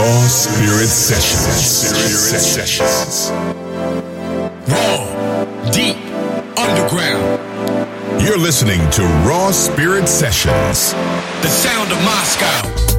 Raw Spirit Sessions. Spirit Sessions. Raw, deep, underground. You're listening to Raw Spirit Sessions. The sound of Moscow.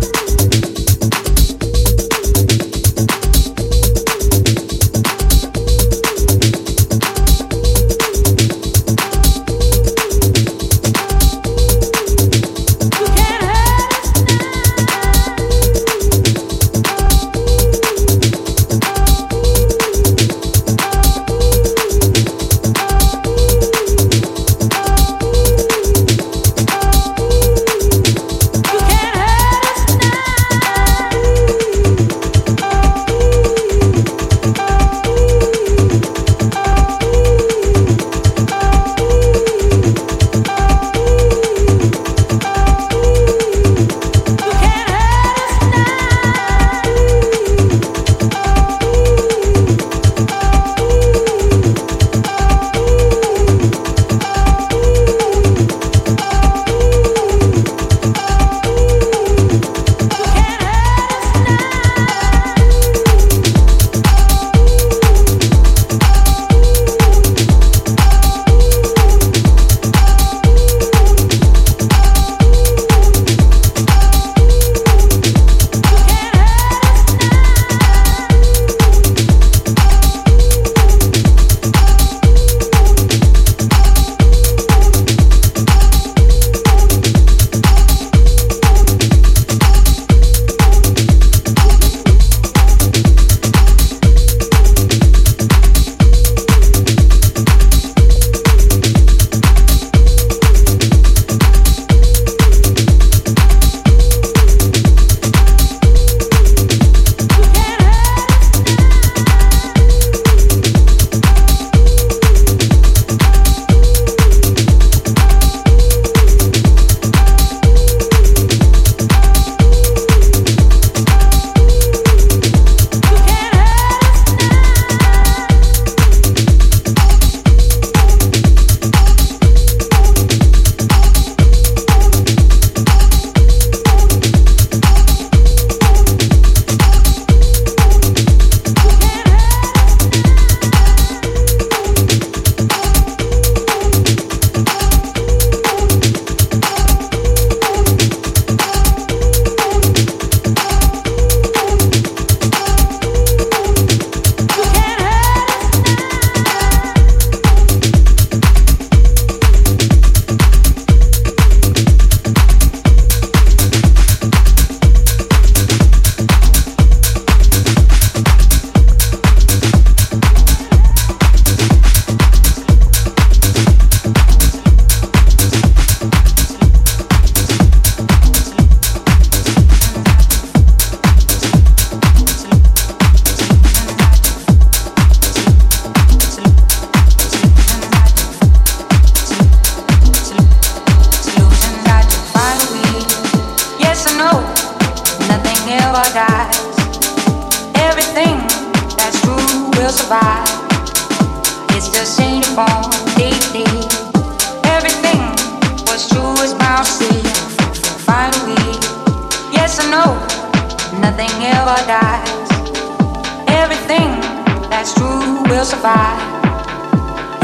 will survive.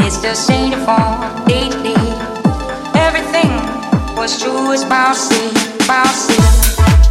It's the same form daily. Everything was true as bouncy, bouncy.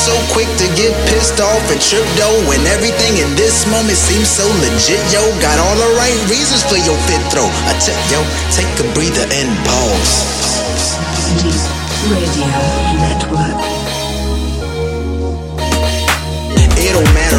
so quick to get pissed off and trip though When everything in this moment seems so legit, yo. Got all the right reasons for your fit throw I tell yo, take a breather and pause. Radio Network. It don't matter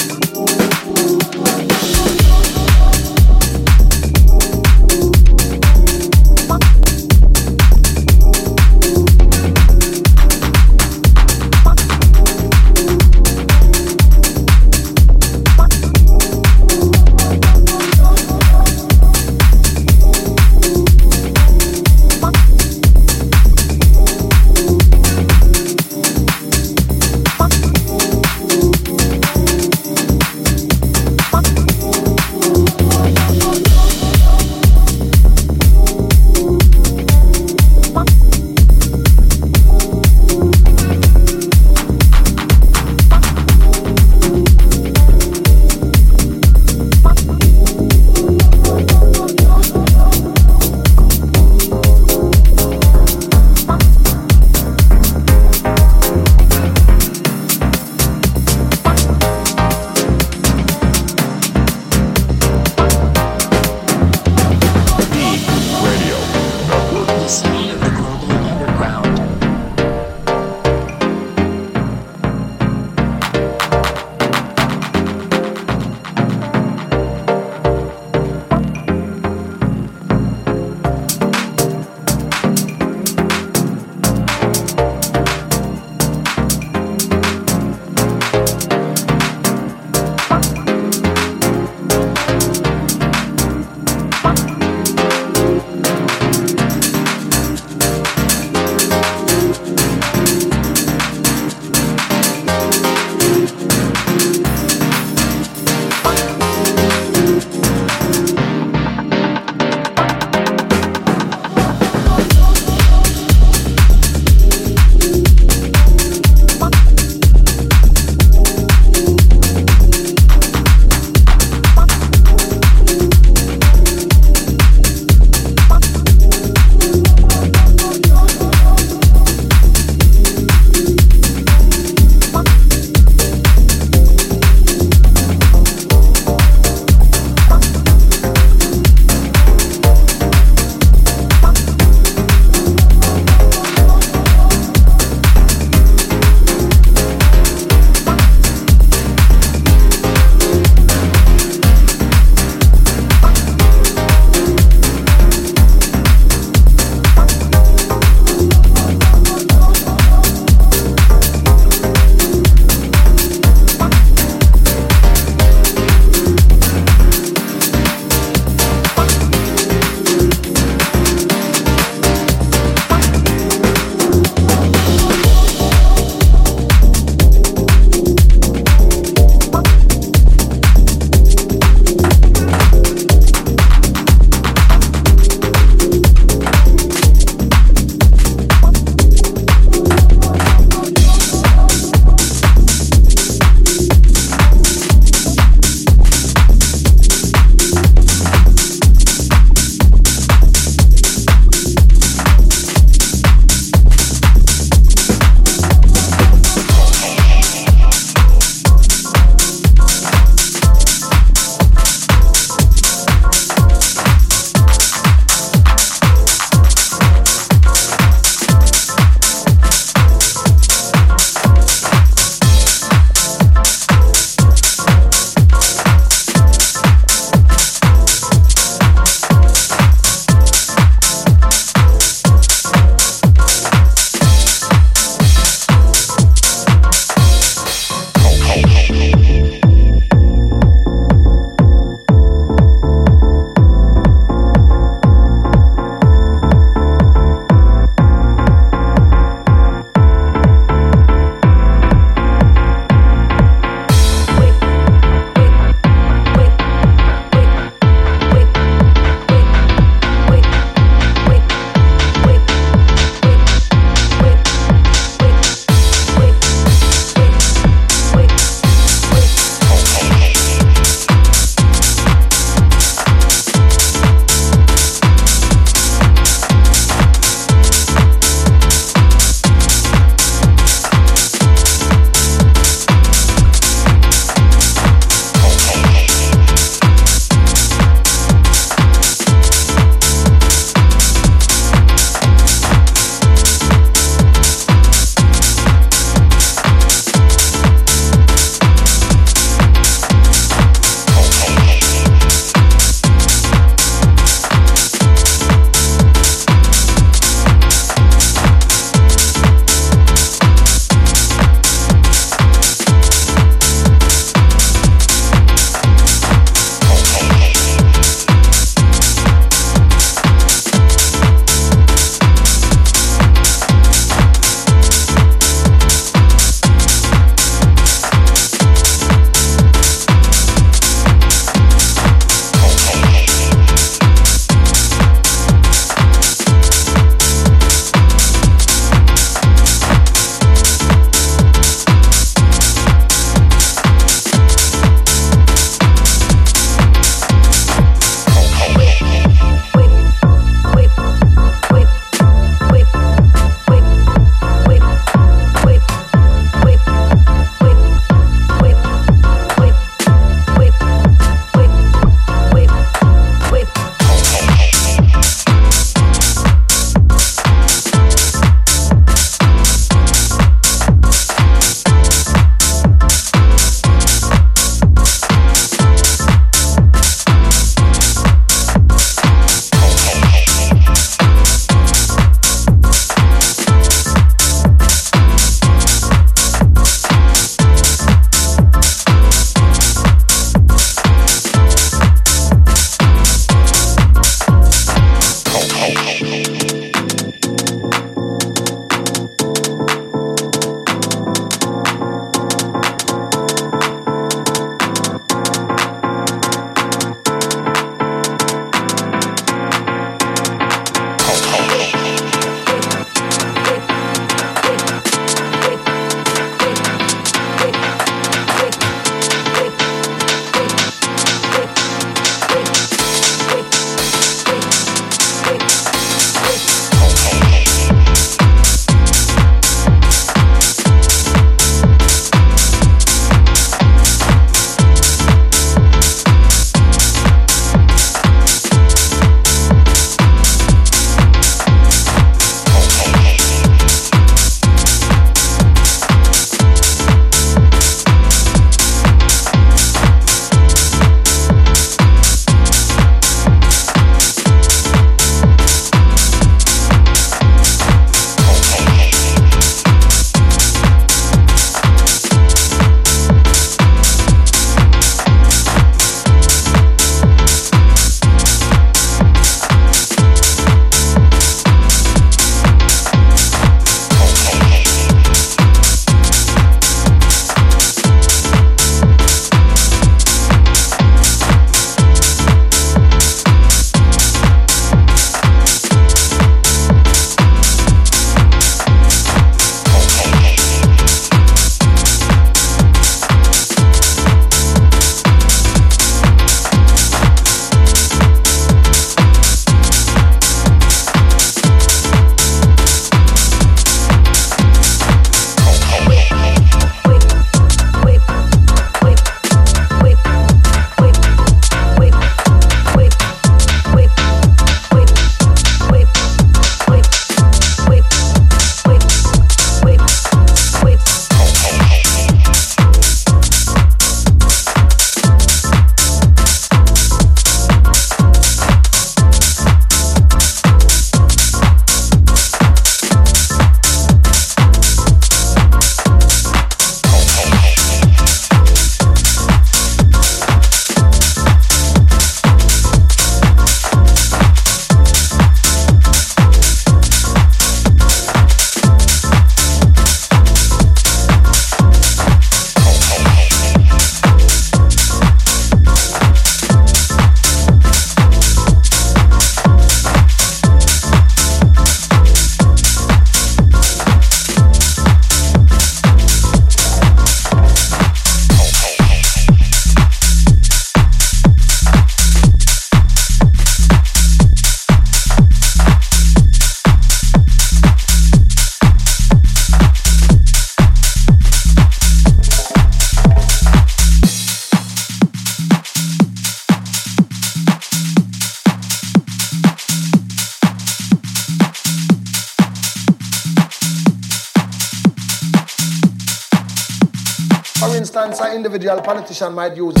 individual politician might use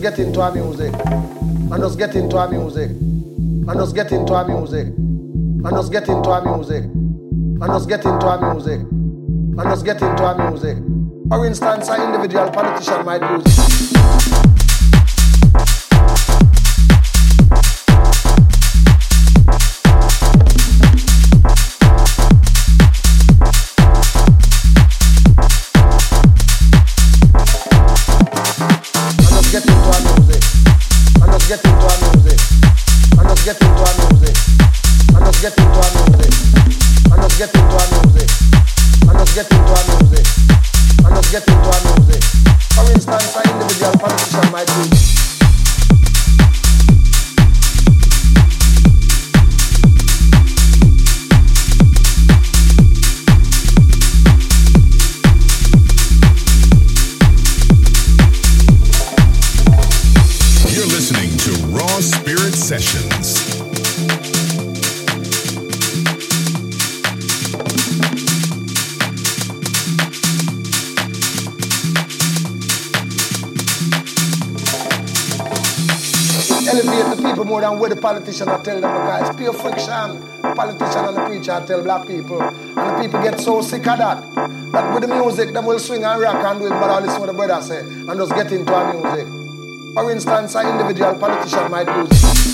get into our music. And just get into our music. And just get into our music. And just get into our music. And just get into our music. And just get into our music. For instance, an individual politician might use politician I tell them because it's pure friction. Politician and the preacher I tell black people. And the people get so sick of that. That with the music, them will swing and rock and do it, but I listen what the brother say and just get into our music. For instance, an individual politician might use